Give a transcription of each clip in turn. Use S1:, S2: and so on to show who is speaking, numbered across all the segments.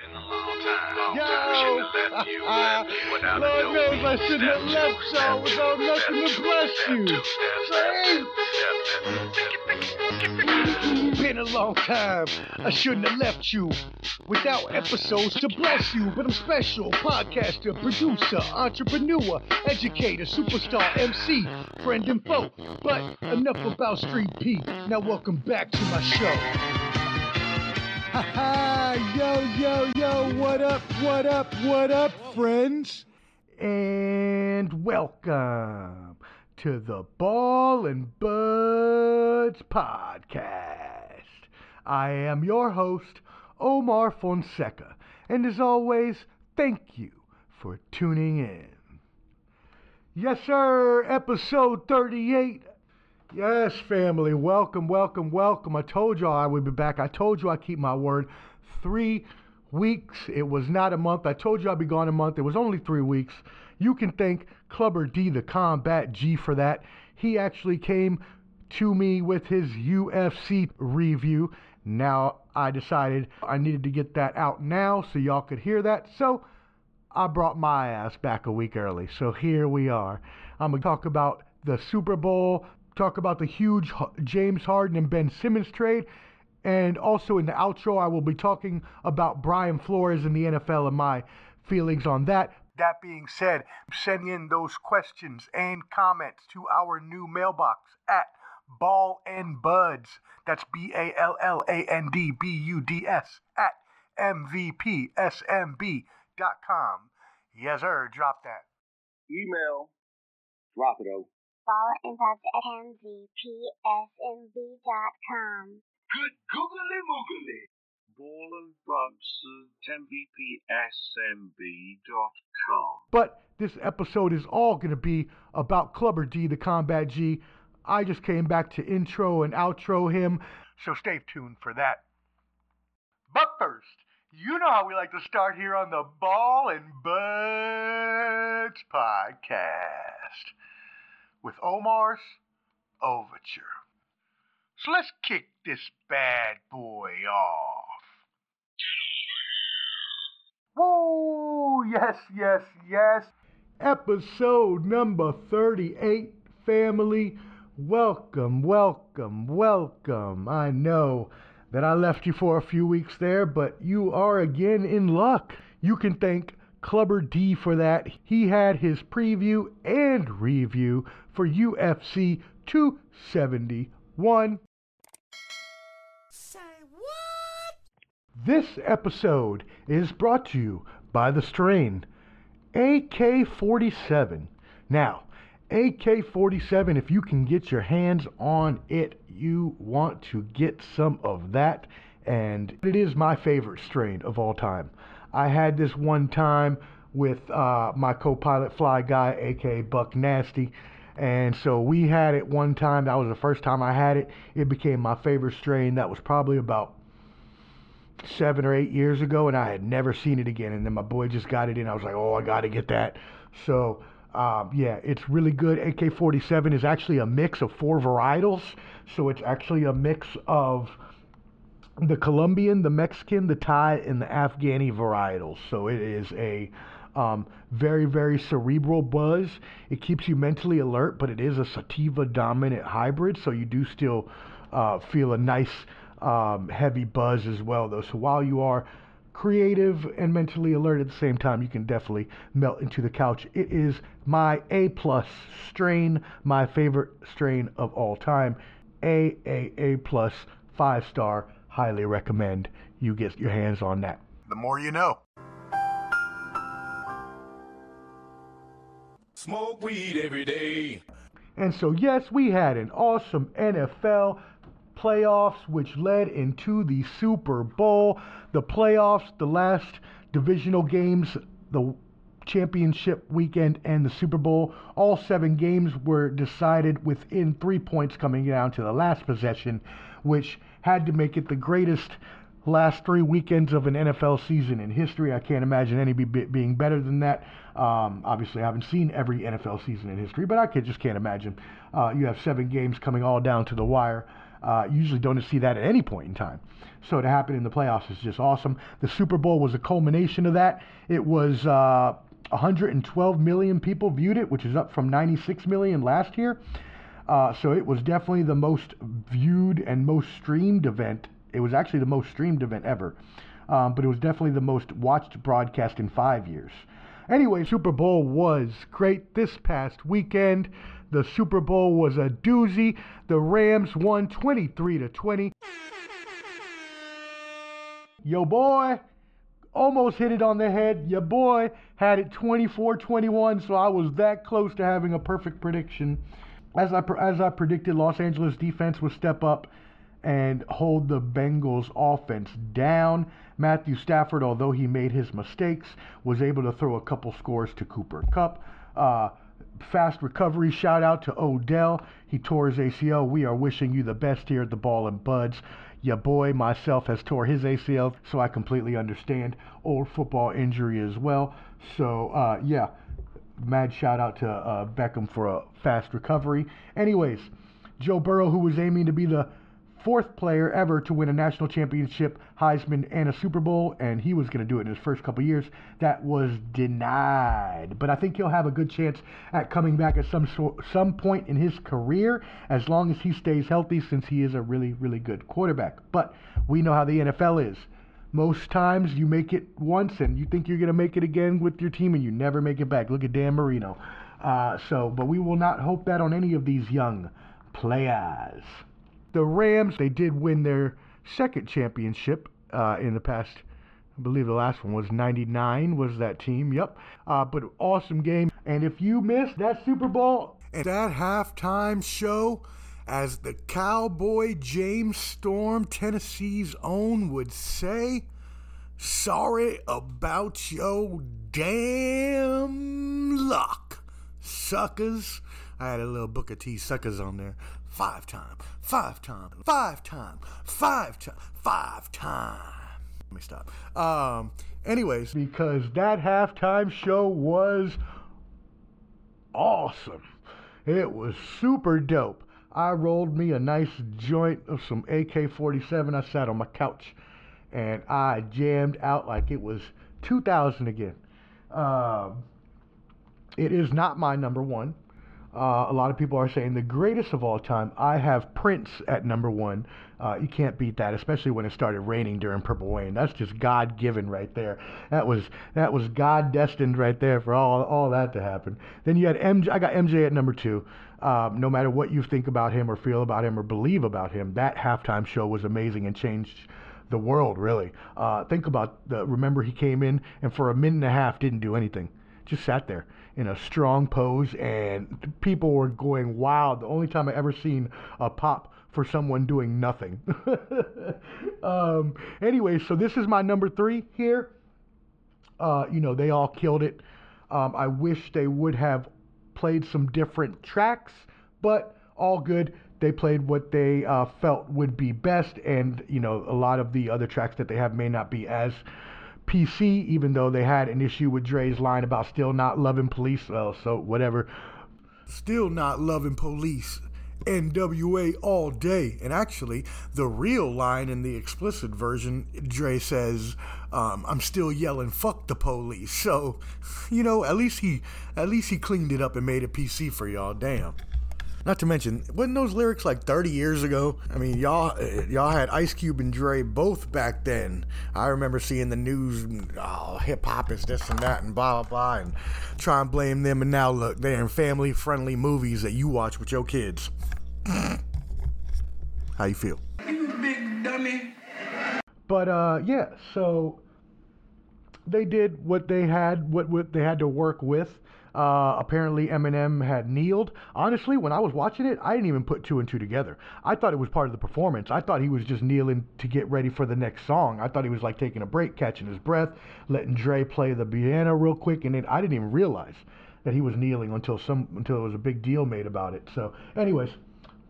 S1: Been a long time. Long Yo! time. Shouldn't have left you, left you without Lord a knows I shouldn't have left y'all without nothing to bless you. Been a long time. I shouldn't have left you without episodes to bless you. But I'm special. Podcaster, producer, entrepreneur, educator, superstar, MC, friend and foe. But enough about Street P. Now welcome back to my show. Ha ha! Yo, yo, yo! What up, what up, what up, friends? And welcome to the Ball and Buds Podcast. I am your host, Omar Fonseca, and as always, thank you for tuning in. Yes, sir, episode 38 Yes, family. Welcome, welcome, welcome. I told y'all I would be back. I told you I keep my word. Three weeks. It was not a month. I told you I'd be gone a month. It was only three weeks. You can thank Clubber D, the Combat G, for that. He actually came to me with his UFC review. Now I decided I needed to get that out now so y'all could hear that. So I brought my ass back a week early. So here we are. I'm going to talk about the Super Bowl, talk about the huge James Harden and Ben Simmons trade. And also in the outro, I will be talking about Brian Flores in the NFL and my feelings on that. That being said, send in those questions and comments to our new mailbox at Ball and Buds. That's B A L L A N D B U D S at MVPSMB.com. Yes, sir. Drop that.
S2: Email. Drop it, oh
S3: follow and Buds at mvpsmb.com.
S1: Good googly moogly.
S4: Ball and Buds at mvpsmb.com.
S1: But this episode is all going to be about Clubber D, the Combat G. I just came back to intro and outro him, so stay tuned for that. But first, you know how we like to start here on the Ball and Buds podcast with Omar's Overture. So let's kick this bad boy off. Woo! Yes, yes, yes. Episode number 38, family. Welcome, welcome, welcome. I know that I left you for a few weeks there, but you are again in luck. You can thank Clubber D for that. He had his preview and review for UFC 271. Say what? This episode is brought to you by the strain AK 47. Now, AK 47, if you can get your hands on it, you want to get some of that. And it is my favorite strain of all time. I had this one time with uh, my co-pilot fly guy, aka Buck Nasty, and so we had it one time. That was the first time I had it. It became my favorite strain. That was probably about seven or eight years ago, and I had never seen it again. And then my boy just got it in. I was like, oh, I got to get that. So um, yeah, it's really good. AK 47 is actually a mix of four varietals. So it's actually a mix of the Colombian, the Mexican, the Thai, and the Afghani varietals. So it is a um, very, very cerebral buzz. It keeps you mentally alert, but it is a sativa dominant hybrid, so you do still uh, feel a nice um, heavy buzz as well, though. So while you are creative and mentally alert at the same time, you can definitely melt into the couch. It is my A plus strain, my favorite strain of all time. A A A plus five star highly recommend you get your hands on that. The more you know. Smoke weed every day. And so, yes, we had an awesome NFL playoffs, which led into the Super Bowl. The playoffs, the last divisional games, the championship weekend, and the Super Bowl, all seven games were decided within three points coming down to the last possession, which had to make it the greatest last three weekends of an NFL season in history. I can't imagine any be, being better than that. Um, obviously, I haven't seen every NFL season in history, but I could, just can't imagine. Uh, you have seven games coming all down to the wire. Uh, usually don't see that at any point in time. So to happen in the playoffs is just awesome. The Super Bowl was a culmination of that. It was uh, 112 million people viewed it, which is up from 96 million last year. Uh, so it was definitely the most viewed and most streamed event. It was actually the most streamed event ever. Um, but it was definitely the most watched broadcast in five years. Anyway, Super Bowl was great this past weekend. The Super Bowl was a doozy. The Rams won 23 to 20. Yo boy almost hit it on the head. Your boy had it 24-21, so I was that close to having a perfect prediction. As I as I predicted, Los Angeles defense would step up and hold the Bengals offense down. Matthew Stafford, although he made his mistakes, was able to throw a couple scores to Cooper Kupp. Uh, fast recovery shout out to Odell. He tore his ACL. We are wishing you the best here at the Ball and Buds. Your boy myself has tore his ACL, so I completely understand old football injury as well. So uh, yeah, mad shout out to uh, Beckham for a fast recovery. Anyways, Joe Burrow, who was aiming to be the fourth player ever to win a national championship, Heisman, and a Super Bowl, and he was going to do it in his first couple years. That was denied. But I think he'll have a good chance at coming back at some some point in his career, as long as he stays healthy, since he is a really really good quarterback. But we know how the NFL is. Most times you make it once and you think you're going to make it again with your team, and you never make it back. Look at Dan Marino. Uh, so, but we will not hope that on any of these young players the Rams, they did win their second championship uh, in the past. I believe the last one was 99 was that team. Yep. Uh, but awesome game. And if you missed that Super Bowl
S5: and that halftime show, as the cowboy James Storm, Tennessee's own, would say, sorry about your damn luck, suckers. I had a little Booker T suckers on there five time, five time, five time, five time, five time. Let me stop. Um, anyways,
S1: because that halftime show was awesome. It was super dope. I rolled me a nice joint of some AK 47. I sat on my couch and I jammed out like it was 2000 again. Um, it is not my number one. Uh, a lot of people are saying the greatest of all time. I have Prince at number one. Uh, you can't beat that, especially when it started raining during Purple Rain. That's just God given right there. That was that was God destined right there for all all that to happen. Then you had MJ. I got MJ at number two. Um, no matter what you think about him or feel about him or believe about him, that halftime show was amazing and changed the world really. Uh, think about the. Remember he came in and for a minute and a half didn't do anything, just sat there in a strong pose, and people were going wild. The only time I ever seen a pop for someone doing nothing. um, anyway, so this is my number three here. Uh, you know, they all killed it. Um, I wish they would have played some different tracks, but all good. They played what they uh, felt would be best, and you know, a lot of the other tracks that they have may not be as PC, even though they had an issue with Dre's line about still not loving police. Well, so whatever.
S5: Still not loving police. NWA all day. And actually, the real line in the explicit version, Dre says, um, "I'm still yelling fuck the police." So, you know, at least he at least he cleaned it up and made it PC for y'all. Damn. Not to mention, wasn't those lyrics like 30 years ago? I mean, y'all y'all had Ice Cube and Dre both back then. I remember seeing the news, oh, hip hop is this and that and blah blah blah, and try and blame them. And now look, they're in family friendly movies that you watch with your kids. How you feel?
S6: You big dummy.
S1: But uh, yeah, so they did what they had, what, what they had to work with. Uh, apparently, Eminem had kneeled. Honestly, when I was watching it, I didn't even put two and two together. I thought it was part of the performance. I thought he was just kneeling to get ready for the next song. I thought he was like taking a break, catching his breath, letting Dre play the piano real quick, and then I didn't even realize that he was kneeling until some until it was a big deal made about it. So, anyways,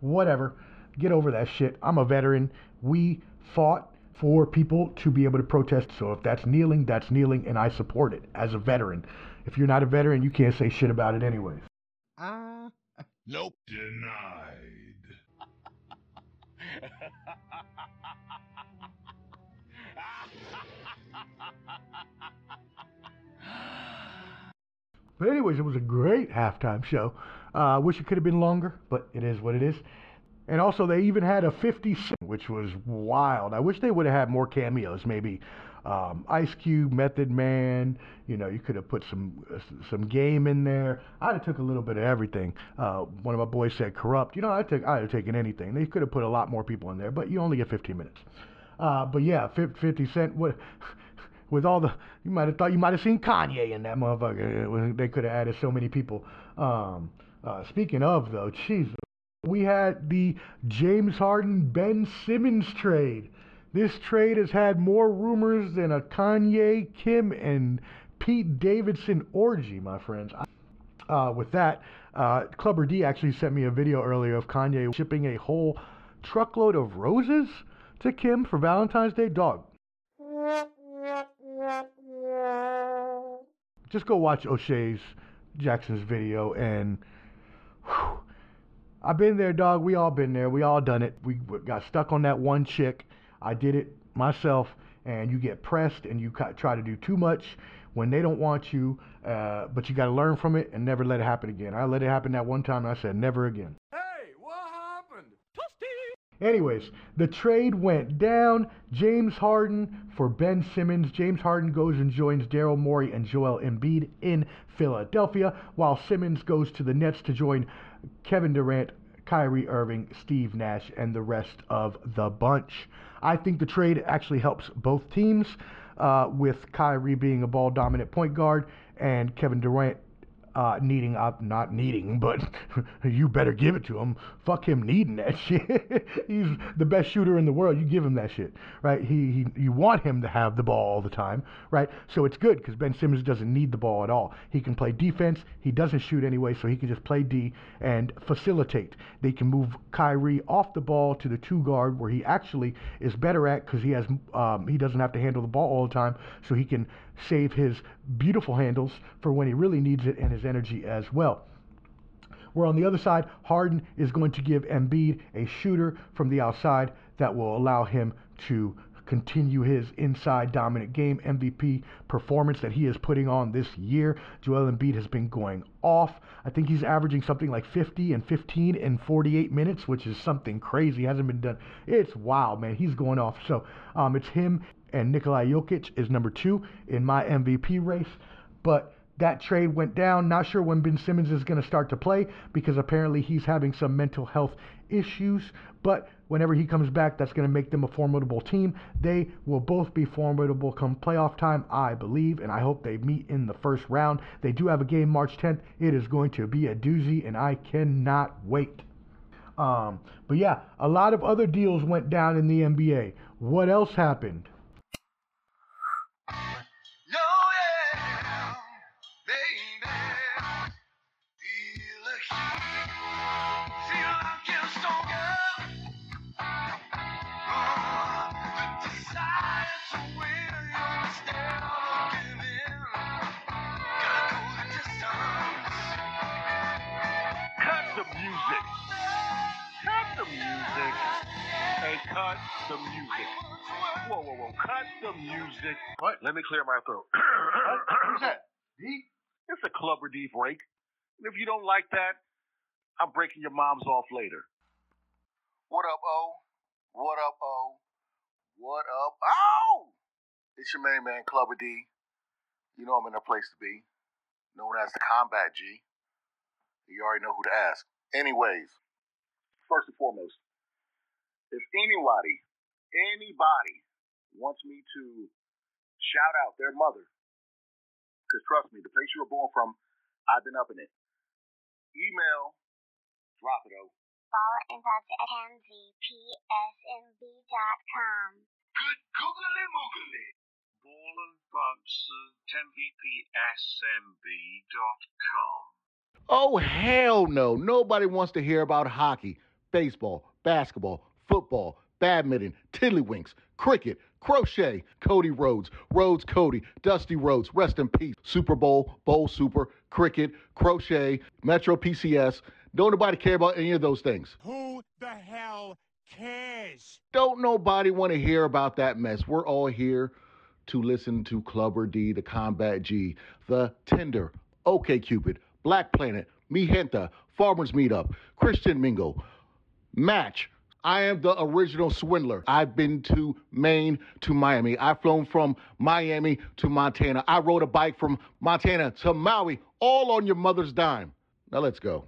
S1: whatever. Get over that shit. I'm a veteran. We fought for people to be able to protest. So if that's kneeling, that's kneeling, and I support it as a veteran. If you're not a veteran, you can't say shit about it anyways.
S5: Ah. Uh,
S4: nope. Denied.
S1: But anyways, it was a great halftime show. I uh, wish it could have been longer, but it is what it is. And also, they even had a 50 cent, which was wild. I wish they would have had more cameos. Maybe um, Ice Cube, Method Man. You know, you could have put some uh, some game in there. I'd have took a little bit of everything. Uh, one of my boys said corrupt. You know, I'd take I'd have taken anything. They could have put a lot more people in there, but you only get 15 minutes. Uh, but yeah, 50 Cent. What? with all the you might have thought you might have seen Kanye in that motherfucker. They could have added so many people. Um, uh, speaking of though, Jesus, we had the James Harden Ben Simmons trade. This trade has had more rumors than a Kanye, Kim, and Pete Davidson orgy, my friends. Uh, with that, uh, Clubber D actually sent me a video earlier of Kanye shipping a whole truckload of roses to Kim for Valentine's Day. Dog, just go watch O'Shea's Jackson's video and whew, I've been there, dog. We all been there. We all done it. We got stuck on that one chick. I did it myself, and you get pressed and you try to do too much when they don't want you, uh, but you got to learn from it and never let it happen again. I let it happen that one time, and I said never again. Hey, what happened? Toasty! Anyways, the trade went down. James Harden for Ben Simmons. James Harden goes and joins Daryl Morey and Joel Embiid in Philadelphia, while Simmons goes to the Nets to join Kevin Durant, Kyrie Irving, Steve Nash, and the rest of the bunch. I think the trade actually helps both teams, uh, with Kyrie being a ball dominant point guard and Kevin Durant uh, needing up, not needing, but you better give it to him. Fuck him needing that shit. He's the best shooter in the world. You give him that shit, right? He, he you want him to have the ball all the time, right? So it's good because Ben Simmons doesn't need the ball at all. He can play defense. He doesn't shoot anyway, so he can just play D and facilitate. They can move Kyrie off the ball to the two guard where he actually is better at because he has um, he doesn't have to handle the ball all the time, so he can save his beautiful handles for when he really needs it and his energy as well. Where on the other side, Harden is going to give Embiid a shooter from the outside that will allow him to continue his inside dominant game MVP performance that he is putting on this year. Joel Embiid has been going off. I think he's averaging something like 50 and 15 in 48 minutes, which is something crazy. Hasn't been done. It's wild, man. He's going off. So um, it's him and Nikolai Jokic is number two in my MVP race. But that trade went down. Not sure when Ben Simmons is going to start to play because apparently he's having some mental health issues. But whenever he comes back, that's going to make them a formidable team. They will both be formidable come playoff time, I believe, and I hope they meet in the first round. They do have a game March 10th. It is going to be a doozy, and I cannot wait. Um, but yeah, a lot of other deals went down in the NBA. What else happened?
S4: Cut the music. Whoa, whoa, whoa. Cut the music.
S2: What?
S4: Let me clear my throat.
S2: Who's that? D?
S4: It's a Clubber D break. And if you don't like that, I'm breaking your moms off later.
S2: What up, O? What up, O? What up? Oh! It's your main man, Clubber D. You know I'm in a place to be. Known as the Combat G. You already know who to ask. Anyways, first and foremost, if anybody, anybody wants me to shout out their mother, because trust me, the place you were born from, I've been up in it. Email, drop it over.
S3: Follow and touch at mvpsmb.com.
S4: Good googly moogly. Ball and Buds at mvpsmb.com.
S2: Oh, hell no. Nobody wants to hear about hockey, baseball, basketball, football, badminton, tiddlywinks, cricket, crochet, Cody Rhodes, Rhodes Cody, Dusty Rhodes, rest in peace, Super Bowl, Bowl Super, cricket, crochet, Metro PCS. Don't nobody care about any of those things.
S7: Who the hell cares?
S2: Don't nobody want to hear about that mess. We're all here to listen to Clubber D, the Combat G, the Tinder, OK Cupid, Black Planet, Mi Gente, Farmers Meetup, Christian Mingle, Match. I am the original swindler. I've been to Maine to Miami. I've flown from Miami to Montana. I rode a bike from Montana to Maui, all on your mother's dime. Now let's go.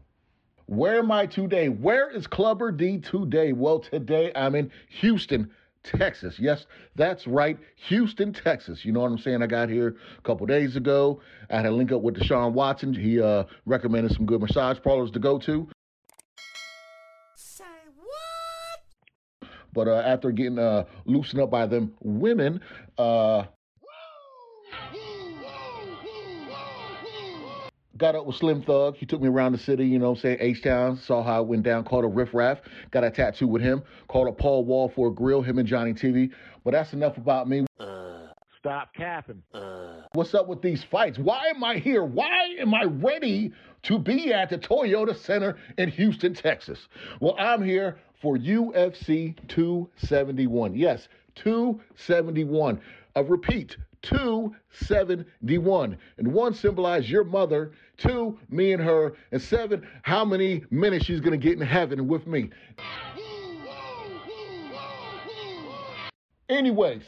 S2: Where am I today? Where is Clubber D today? Well, today I'm in Houston, Texas. Yes, that's right, Houston, Texas. You know what I'm saying? I got here a couple days ago. I had a link up with Deshaun Watson. He uh, recommended some good massage parlors to go to.
S8: Say what?
S2: But uh, after getting uh, loosened up by them women, uh, got up with Slim Thug. He took me around the city, you know what I'm saying, H-Town, saw how it went down, called a riff raff, got a tattoo with him, called a Paul Wall for a grill, him and Johnny TV. But that's enough about me.
S4: Stop capping. Uh.
S2: What's up with these fights? Why am I here? Why am I ready to be at the Toyota Center in Houston, Texas? Well, I'm here for UFC 271. Yes, 271. A repeat, 271. And one symbolizes your mother, two, me and her, and seven, how many minutes she's going to get in heaven with me. Anyways,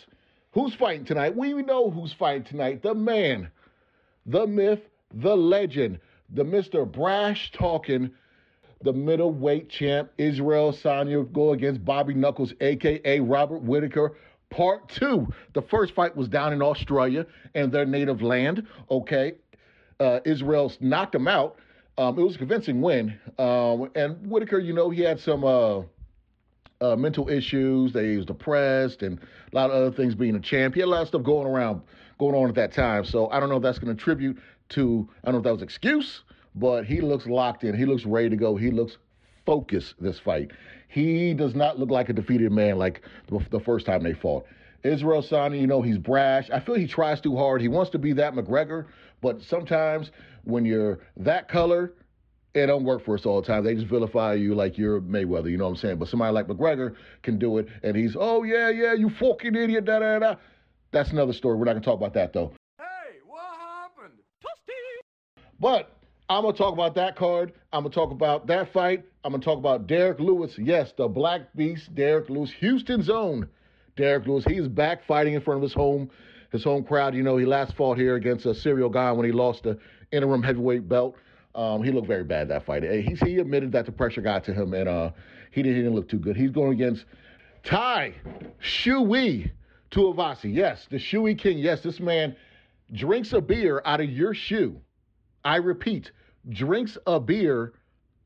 S2: who's fighting tonight? We know who's fighting tonight. The man, the myth, the legend, the Mr. Brash talking, the middleweight champ, Israel Sanya, go against Bobby Knuckles, aka Robert Whitaker. Part two. The first fight was down in Australia and their native land. Okay. Uh, Israel knocked him out. Um, it was a convincing win. Um, and Whitaker, you know, he had some. Uh, uh, mental issues. He was depressed and a lot of other things. Being a champ, he had a lot of stuff going around, going on at that time. So I don't know if that's going to attribute to. I don't know if that was excuse, but he looks locked in. He looks ready to go. He looks focused this fight. He does not look like a defeated man like the, the first time they fought. Israel Sani, you know, he's brash. I feel he tries too hard. He wants to be that McGregor, but sometimes when you're that color, it don't work for us all the time. They just vilify you like you're Mayweather, you know what I'm saying? But somebody like McGregor can do it, and he's, oh, yeah, yeah, you fucking idiot, da da da. That's another story. We're not going to talk about that, though.
S6: Hey, what happened? Tusty.
S2: But I'm going to talk about that card. I'm going to talk about that fight. I'm going to talk about Derrick Lewis. Yes, the Black Beast, Derrick Lewis, Houston's own Derrick Lewis. He's back fighting in front of his home, his home crowd. You know, he last fought here against a Ciryl Gane when he lost the interim heavyweight belt. Um, he looked very bad that fight. He, he admitted that the pressure got to him, and uh, he, didn't, he didn't look too good. He's going against Tai Shui Tuivasa. Yes, the Shui King. Yes, this man drinks a beer out of your shoe. I repeat, drinks a beer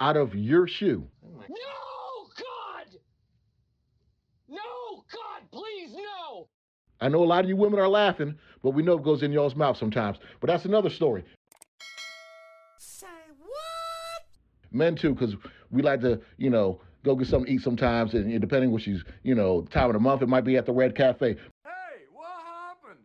S2: out of your shoe.
S8: No, God! No, God, please, no!
S2: I know a lot of you women are laughing, but we know it goes in y'all's mouth sometimes. But that's another story.
S8: Say what?
S2: Men too, because we like to, you know, go get something to eat sometimes, and, and depending what she's, you know, time of the month, it might be at the Red Cafe.
S6: Hey, what happened?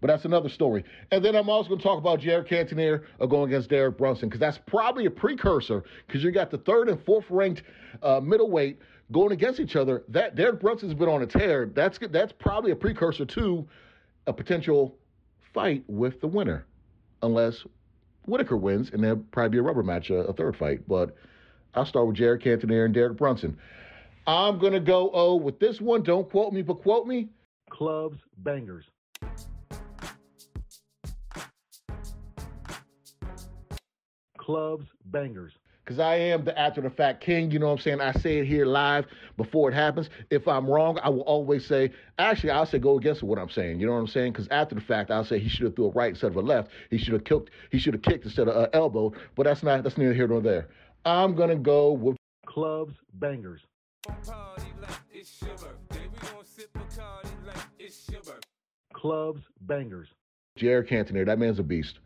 S2: But that's another story. And then I'm also going to talk about Jared Cannonier uh, going against Derek Brunson because that's probably a precursor because you got the third and fourth ranked uh, middleweight going against each other. That Derek Brunson's been on a tear. That's that's probably a precursor to a potential fight with the winner, unless Whitaker wins and there'll probably be a rubber match, a, a third fight. But I'll start with Jared Cannonier and Derek Brunson. I'm going to go oh with this one. Don't quote me, but quote me.
S4: Clubs, bangers. Clubs, bangers.
S2: Because I am the after the fact king. You know what I'm saying? I say it here live before it happens. If I'm wrong, I will always say, actually, I'll say go against what I'm saying. You know what I'm saying? Because after the fact, I'll say he should have threw a right instead of a left. He should have kicked. He should have kicked instead of uh, elbow. But that's not. That's neither here nor there. I'm gonna go with
S4: Clubs, bangers.
S6: Party like it's your birthday. We gon' sip Bacardi like it's your birthday.
S4: Clubs, bangers.
S2: Jared Cannonier. That man's a beast.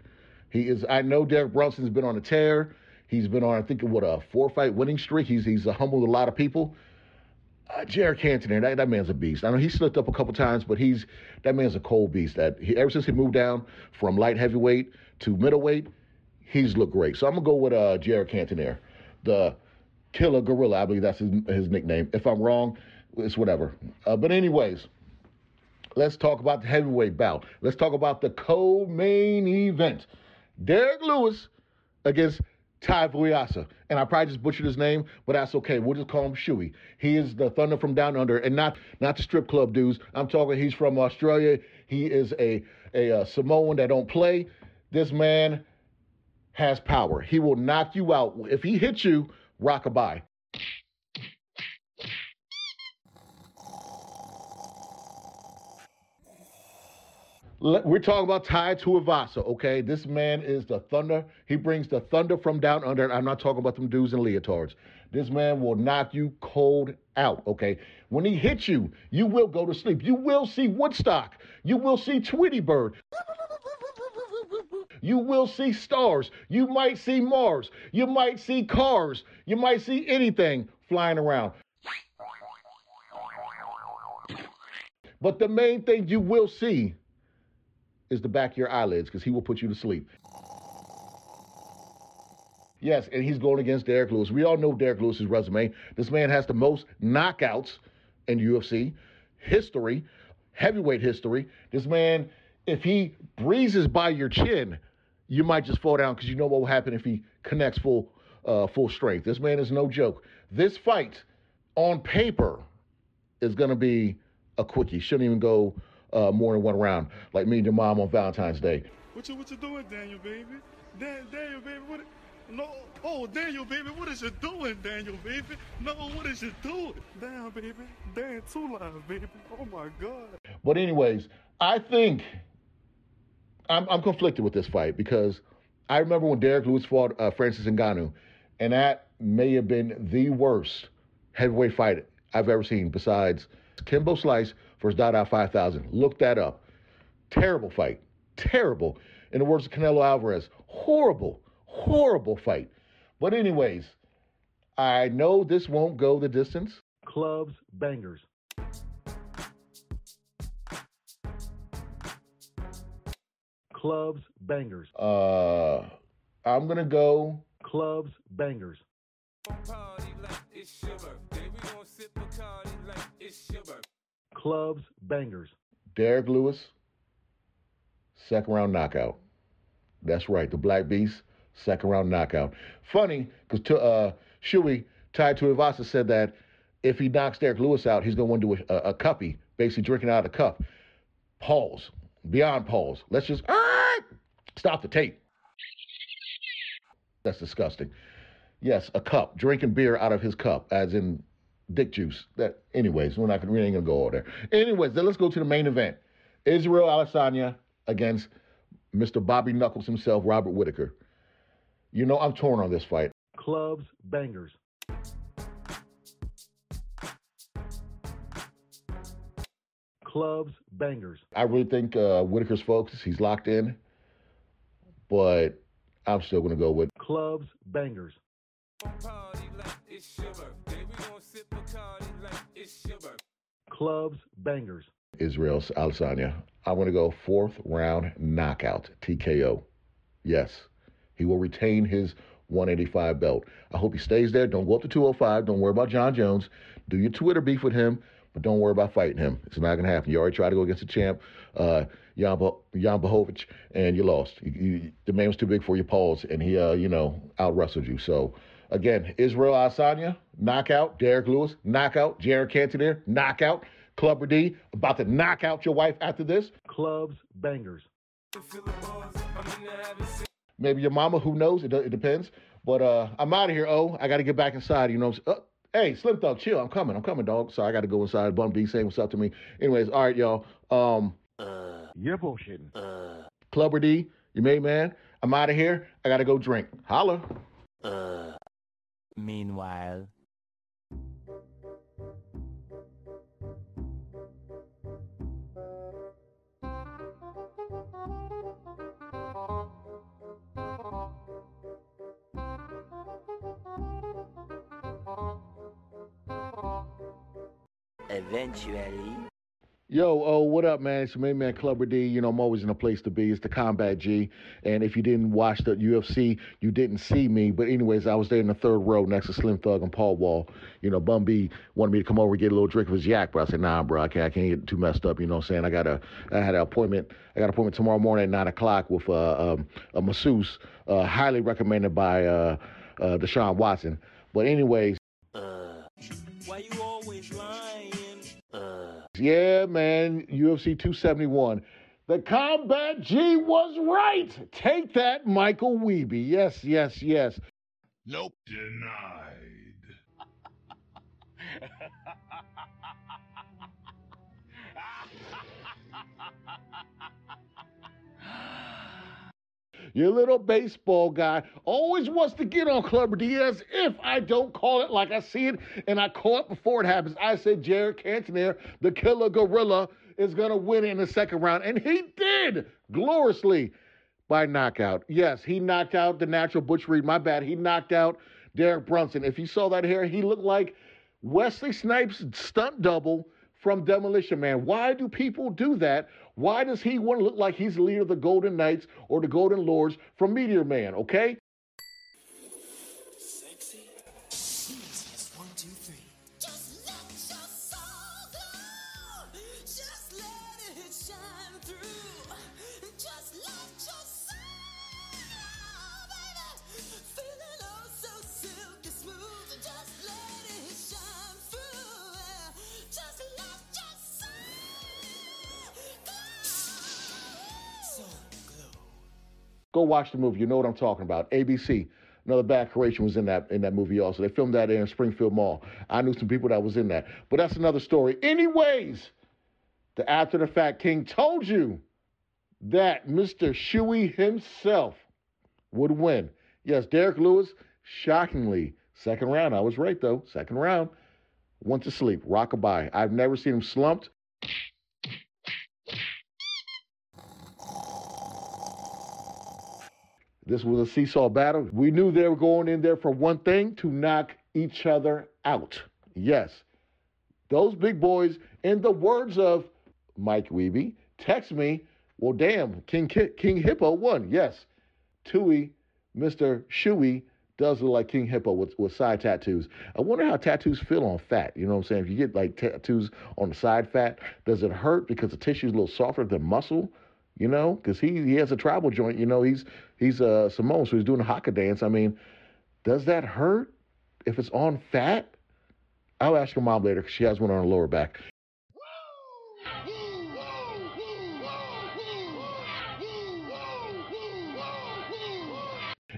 S2: He is. I know Derek Brunson's been on a tear. He's been on, I think, what a four fight winning streak. He's he's humbled a lot of people. Uh, Jared Cannonier, that, that man's a beast. I know he slipped up a couple times, but he's that man's a cold beast. That he, ever since he moved down from light heavyweight to middleweight, he's looked great. So I'm gonna go with uh, Jared Cannonier, the Killer Gorilla. I believe that's his, his nickname. If I'm wrong, it's whatever. Uh, but anyways, let's talk about the heavyweight bout. Let's talk about the co-main event. Derrick Lewis against Ty Fuyasa. And I probably just butchered his name, but that's okay. We'll just call him Shuey. He is the Thunder from Down Under, and not not the strip club dudes. I'm talking. He's from Australia. He is a a, uh Samoan that don't play. This man has power. He will knock you out if he hits you. Rockabye. We're talking about Tai Tuivasa, okay? This man is the thunder. He brings the thunder from down under. I'm not talking about them dudes in leotards. This man will knock you cold out, okay? When he hits you, you will go to sleep. You will see Woodstock. You will see Tweety Bird. You will see stars. You might see Mars. You might see cars. You might see anything flying around. But the main thing you will see is the back of your eyelids because he will put you to sleep. Yes, and he's going against Derrick Lewis. We all know Derrick Lewis's resume. This man has the most knockouts in UFC history, heavyweight history. This man, if he breezes by your chin, you might just fall down because you know what will happen if he connects full uh, full strength. This man is no joke. This fight, on paper, is going to be a quickie. Shouldn't even go uh, more than one round, like me and your mom on Valentine's Day.
S9: What you what you doing, Daniel, baby? Dan, Daniel, baby, what? No, oh, Daniel, baby, what is you doing, Daniel, baby? No, what is you doing? Damn, baby, Dan, two lines, baby. Oh my God.
S2: But anyways, I think I'm, I'm conflicted with this fight because I remember when Derrick Lewis fought uh, Francis Ngannou, and that may have been the worst heavyweight fight I've ever seen besides Kimbo Slice versus Dada 5000. Look that up. Terrible fight. Terrible. In the words of Canelo Alvarez, horrible, horrible fight. But anyways, I know this won't go the distance. Clubs, bangers. Clubs, bangers. Uh, I'm gonna go clubs, bangers. Clubs, bangers. Derrick Lewis, second round knockout. That's right, the Black Beast, second round knockout. Funny, because uh, Shuey, to Tuivasa said that if he knocks Derrick Lewis out, he's going to to do a, a cuppy, basically drinking out of the cup. Pause. Beyond pause. Let's just ah, stop the tape. That's disgusting. Yes, a cup, drinking beer out of his cup, as in dick juice. That, anyways, we're not gonna, we ain't gonna go over there. Anyways, then let's go to the main event: Israel Adesanya against Mr. Bobby Knuckles himself, Robert Whitaker. You know, I'm torn on this fight. Clubs, bangers. Clubs, bangers. I really think uh, Whitaker's focus. He's locked in, but I'm still gonna go with clubs, bangers. Clubs, bangers. Israel Adesanya. I want to go fourth round knockout, TKO. Yes, he will retain his 185 belt. I hope he stays there. Don't go up to 205. Don't worry about Jon Jones. Do your Twitter beef with him, but don't worry about fighting him. It's not going to happen. You already tried to go against the champ, uh, Jan, Bo- Jan Błachowicz, and you lost. You, you, the man was too big for your paws, and he, uh, you know, out wrestled you. So, again, Israel Adesanya, knockout. Derrick Lewis, knockout. Jared Cannonier, knockout. Clubber D, about to knock out your wife after this. Clubs, bangers.
S6: Feel the buzz. I'm in the having sex.
S2: Maybe your mama, who knows? It, it depends. But uh, I'm out of here, oh. I got to get back inside, you know. Uh, hey, Slim Thug, chill. I'm coming. I'm coming, dog. So I got to go inside. Bun B saying what's up to me. Anyways, all right, y'all. Um,
S4: You're bullshitting.
S2: Clubber D, you made man. I'm out of here. I got to go drink. Holla.
S10: Meanwhile, eventually.
S2: Yo, oh, what up, man? It's your main man, Clubber D. You know, I'm always in a place to be. It's the Combat G. And if you didn't watch the UFC, you didn't see me. But anyways, I was there in the third row next to Slim Thug and Paul Wall. You know, Bun B wanted me to come over and get a little drink of his yak, but I said, nah, bro, I can't, I can't get too messed up. You know what I'm saying? I got a, I had an appointment. I got an appointment tomorrow morning at nine o'clock with uh, um, a masseuse, uh, highly recommended by uh, uh, Deshaun Watson. But anyways, Yeah, man, UFC 271. The Combat G was right. Take that, Michael Weeby. Yes, yes, yes.
S9: Nope. Denied.
S2: Your little baseball guy always wants to get on Clubber D as if I don't call it like I see it and I call it before it happens. I said Jared Cannonier, the killer gorilla, is going to win in the second round. And he did gloriously by knockout. Yes, he knocked out the natural Butch Reed. My bad. He knocked out Derek Brunson. If you saw that hair, he looked like Wesley Snipes' stunt double from Demolition Man. Why do people do that? Why does he want to look like he's the leader of the Golden Knights or the Golden Lords from Meteor Man, okay? Go watch the movie. You know what I'm talking about. ABC. Another bad Creation was in that in that movie also. They filmed that in Springfield Mall. I knew some people that was in that. But that's another story. Anyways, the after the fact king told you that Mr. Shuey himself would win. Yes, Derrick Lewis, shockingly, second round. I was right though. Second round. Went to sleep. Rockabye. I've never seen him slumped. This was a seesaw battle. We knew they were going in there for one thing to knock each other out. Yes. Those big boys, in the words of Mike Weeby, text me, well, damn, King, Ki- King Hippo won. Yes. Tui, Mr. Shuey, does look like King Hippo with, with side tattoos. I wonder how tattoos feel on fat. You know what I'm saying? If you get like tattoos on the side fat, does it hurt because the tissue is a little softer than muscle? You know, because he he has a tribal joint. You know, he's he's uh, Samoan, so he's doing a haka dance. I mean, does that hurt if it's on fat? I'll ask your mom later because she has one on her lower back.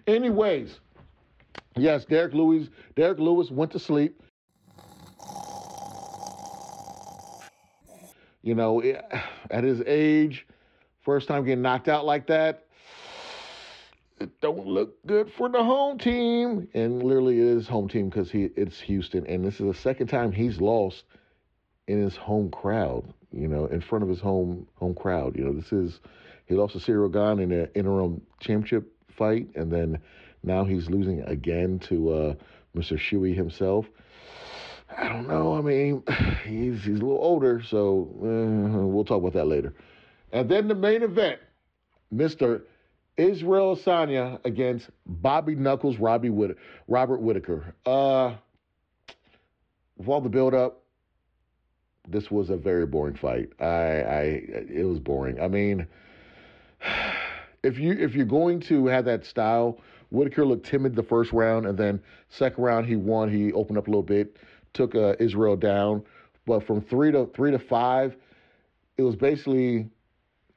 S2: Anyways, yes, Derrick Lewis. Derrick Lewis went to sleep. You know, eh, at his age, first time getting knocked out like that, it don't look good for the home team. And literally, it is home team because he it's Houston, and this is the second time he's lost in his home crowd. You know, in front of his home home crowd. You know, this is he lost to Ciryl Gane in an interim championship fight, and then now he's losing again to uh, Mr. Shuey himself. I don't know. I mean, he's he's a little older, so uh, we'll talk about that later. And then the main event, Mr. Israel Asanya against Bobby Knuckles, Robbie Whit- Robert Whitaker. Uh, with all the build-up, this was a very boring fight. I, I, it was boring. I mean, if you if you're going to have that style, Whitaker looked timid the first round, and then second round he won. He opened up a little bit, took uh, Israel down, but from three to three to five, it was basically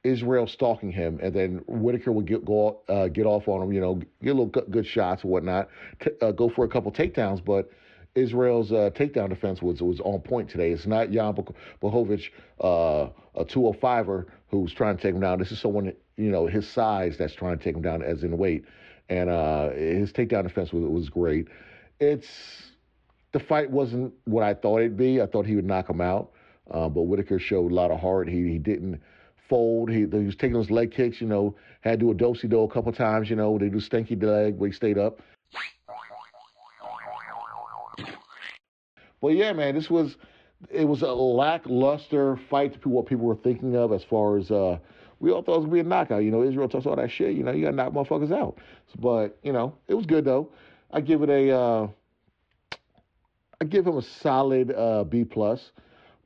S2: Israel stalking him, and then Whitaker would get go uh, get off on him. You know, get a little good, shots and whatnot, t- uh, go for a couple takedowns, but. Israel's uh, takedown defense was was on point today. It's not Jan Błachowicz, uh, a 205er who's trying to take him down. This is someone you know his size that's trying to take him down as in weight, and uh, his takedown defense was was great. It's the fight wasn't what I thought it'd be. I thought he would knock him out, uh, but Whitaker showed a lot of heart. He he didn't fold. He, he was taking those leg kicks. You know, had to do a do do a couple times. You know, they do stinky leg where he stayed up. But yeah, man, this was it was a lackluster fight to what people were thinking of as far as uh, we all thought it was gonna be a knockout. You know, Israel talks all that shit. You know, you gotta knock motherfuckers out. But you know, it was good though. I give it a, uh, I give him a solid uh, B plus.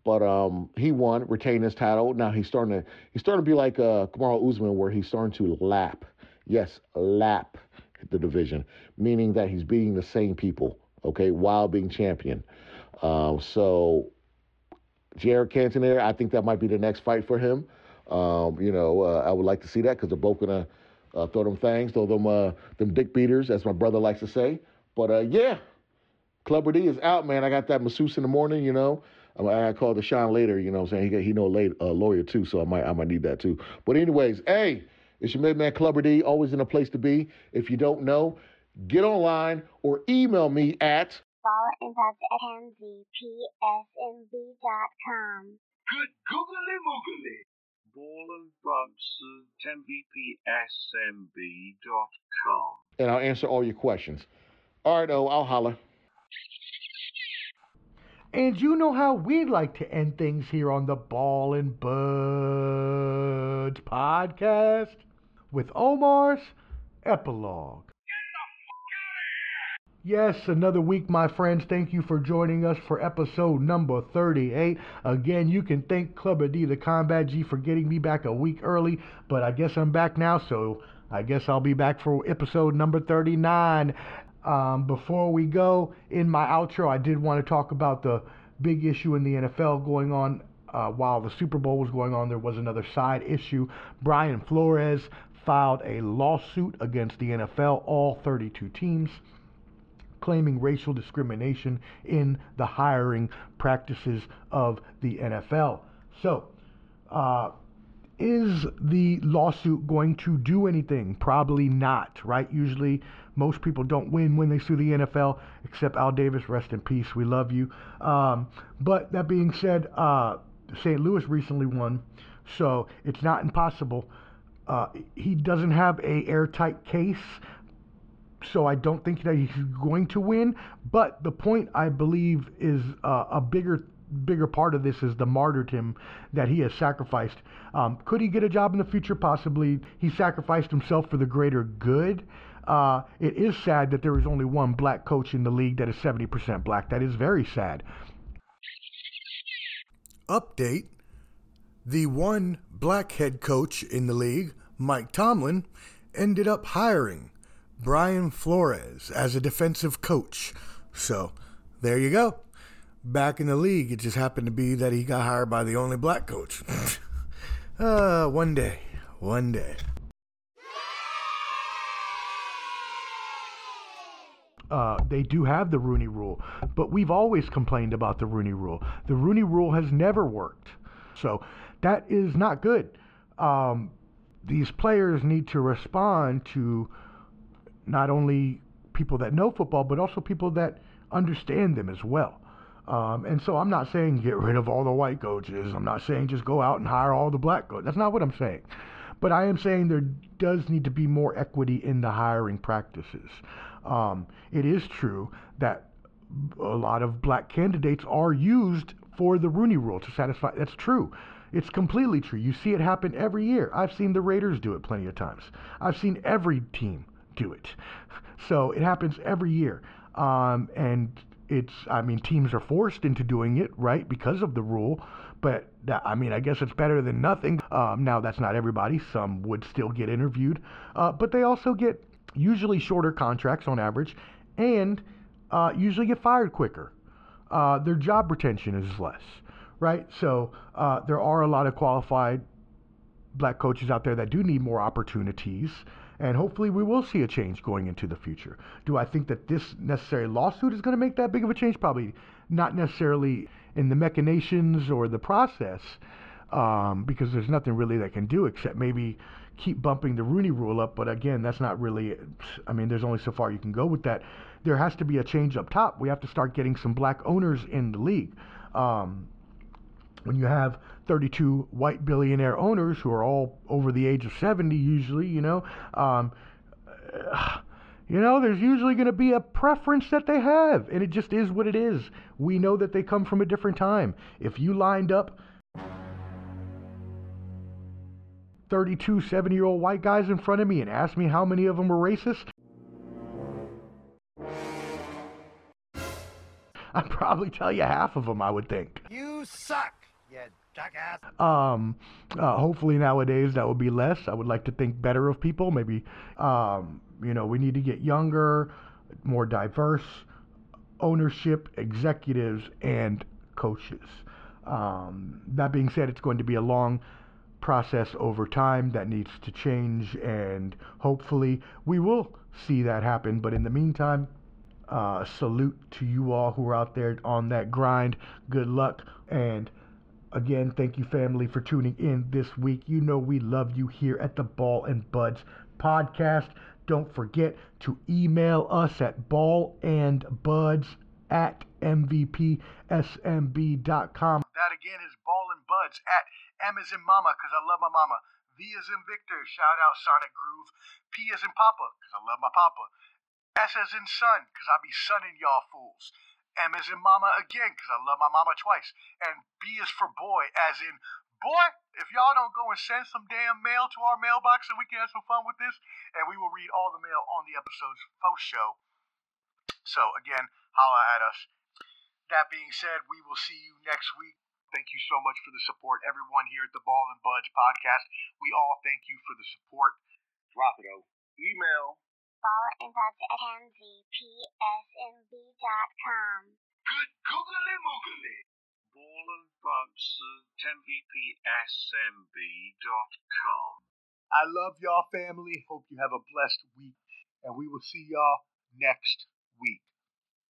S2: But um, he won, retained his title. Now he's starting to he's starting to be like uh, Kamaru Usman, where he's starting to lap. Yes, lap the division, meaning that he's beating the same people. Okay, while being champion. Uh, so Jared Cannonier, I think that might be the next fight for him. Um, you know, uh, I would like to see that because they're both gonna uh, throw them things, throw them uh, them dick beaters, as my brother likes to say. But uh, yeah, Clubber D is out, man. I got that masseuse in the morning, you know. I I called Deshaun later, you know what I'm saying? He he know a uh, lawyer too, so I might I might need that too. But anyways, hey, it's your main man Clubber D, always in a place to be. If you don't know, get online or email me at
S3: Follow in touch
S11: Good googly moogly. Ball and Buds
S2: and I'll answer all your questions. All right, oh, I'll holler.
S1: And you know how we like to end things here on the Ball and Buds podcast with Omar's epilogue. Yes, another week, my friends. Thank you for joining us for episode number 38. Again, you can thank Clubber D, the Combat G, for getting me back a week early, but I guess I'm back now, so I guess I'll be back for episode number 39. Um, before we go, in my outro, I did want to talk about the big issue in the NFL going on uh, while the Super Bowl was going on. There was another side issue. Brian Flores filed a lawsuit against the NFL, all 32 teams claiming racial discrimination in the hiring practices of the NFL. So, uh, is the lawsuit going to do anything? Probably not, right? Usually, most people don't win when they sue the NFL, except Al Davis. Rest in peace. We love you. Um, but that being said, uh, St. Louis recently won, so it's not impossible. Uh, he doesn't have a airtight case, so I don't think that he's going to win. But the point I believe is uh, a bigger bigger part of this is the martyrdom that he has sacrificed. Um, could he get a job in the future? Possibly. He sacrificed himself for the greater good. Uh, it is sad that there is only one black coach in the league that is 70% black. That is very sad. Update The one black head coach in the league, Mike Tomlin, ended up hiring Brian Flores as a defensive coach. So there you go. Back in the league, it just happened to be that he got hired by the only black coach. uh, one day, one day. Uh, they do have the Rooney Rule, but we've always complained about the Rooney Rule. The Rooney Rule has never worked, so that is not good. Um, these players need to respond to not only people that know football, but also people that understand them as well. Um, and so I'm not saying get rid of all the white coaches. I'm not saying just go out and hire all the black coaches. That's not what I'm saying. But I am saying there does need to be more equity in the hiring practices. Um, it is true that a lot of black candidates are used for the Rooney Rule to satisfy. That's true. It's completely true. You see it happen every year. I've seen the Raiders do it plenty of times. I've seen every team do it. So it happens every year. Um, and it's, I mean, teams are forced into doing it, right, because of the rule. But I mean, I guess it's better than nothing. Um, now, that's not everybody. Some would still get interviewed. Uh, but they also get usually shorter contracts on average and uh, usually get fired quicker. Uh, their job retention is less, right? So uh, there are a lot of qualified black coaches out there that do need more opportunities. And hopefully, we will see a change going into the future. Do I think that this necessary lawsuit is going to make that big of a change? Probably not necessarily in the machinations or the process, um, because there's nothing really that can do except maybe keep bumping the Rooney rule up. But again, that's not really, I mean, there's only so far you can go with that. There has to be a change up top. We have to start getting some black owners in the league. Um, when you have 32 white billionaire owners who are all over the age of 70 usually you know um,
S5: you know, there's usually going to be a preference that they have, and it just is what it is. We know that they come from a different time. If you lined up 32 70 year old white guys in front of me and asked me how many of them were racist, I'd probably tell you half of them, I would think.
S1: You suck, jackass.
S5: Um, uh, hopefully nowadays that would be less. I would like to think better of people. Maybe, um, you know, we need to get younger, more diverse ownership, executives, and coaches. Um, that being said, it's going to be a long process over time that needs to change, and hopefully we will see that happen. But in the meantime, uh, salute to you all who are out there on that grind. Good luck. And again, thank you, family, for tuning in this week. You know we love you here at the Ball and Buds podcast. Don't forget to email us at ballandbuds at mvpsmb.com.
S1: That again is Ball and Buds at M is in Mama, because I love my mama. V is in Victor, shout out Sonic Groove. P is in Papa, because I love my papa. S is in Son, because I be sunning y'all fools. M is in Mama again, because I love my mama twice. And B is for boy, as in boy, if y'all don't go and send some damn mail to our mailbox so we can have some fun with this, and we will read all the mail on the episode's post show. So again, holla at us. That being said, we will see you next week. Thank you so much for the support, everyone here at the Ball and Buds podcast. We all thank you for the support.
S4: Drop it, oh. Email.
S3: Ball and Buds at mvpsmb.com.
S2: Good googly moogly.
S11: Ball and Buds at mvpsmb.com.
S1: I love y'all, family. Hope you have a blessed week, and we will see y'all next week.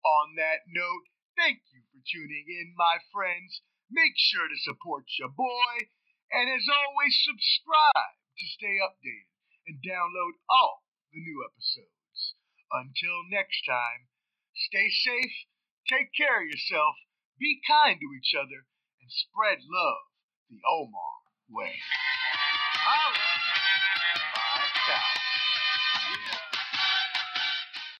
S1: On that note, thank you for tuning in, my friends. Make sure to support your boy, and as always, subscribe to stay updated and download all the new episodes. Until next time, stay safe, take care of yourself, be kind to each other, and spread love the Omar way. Holla!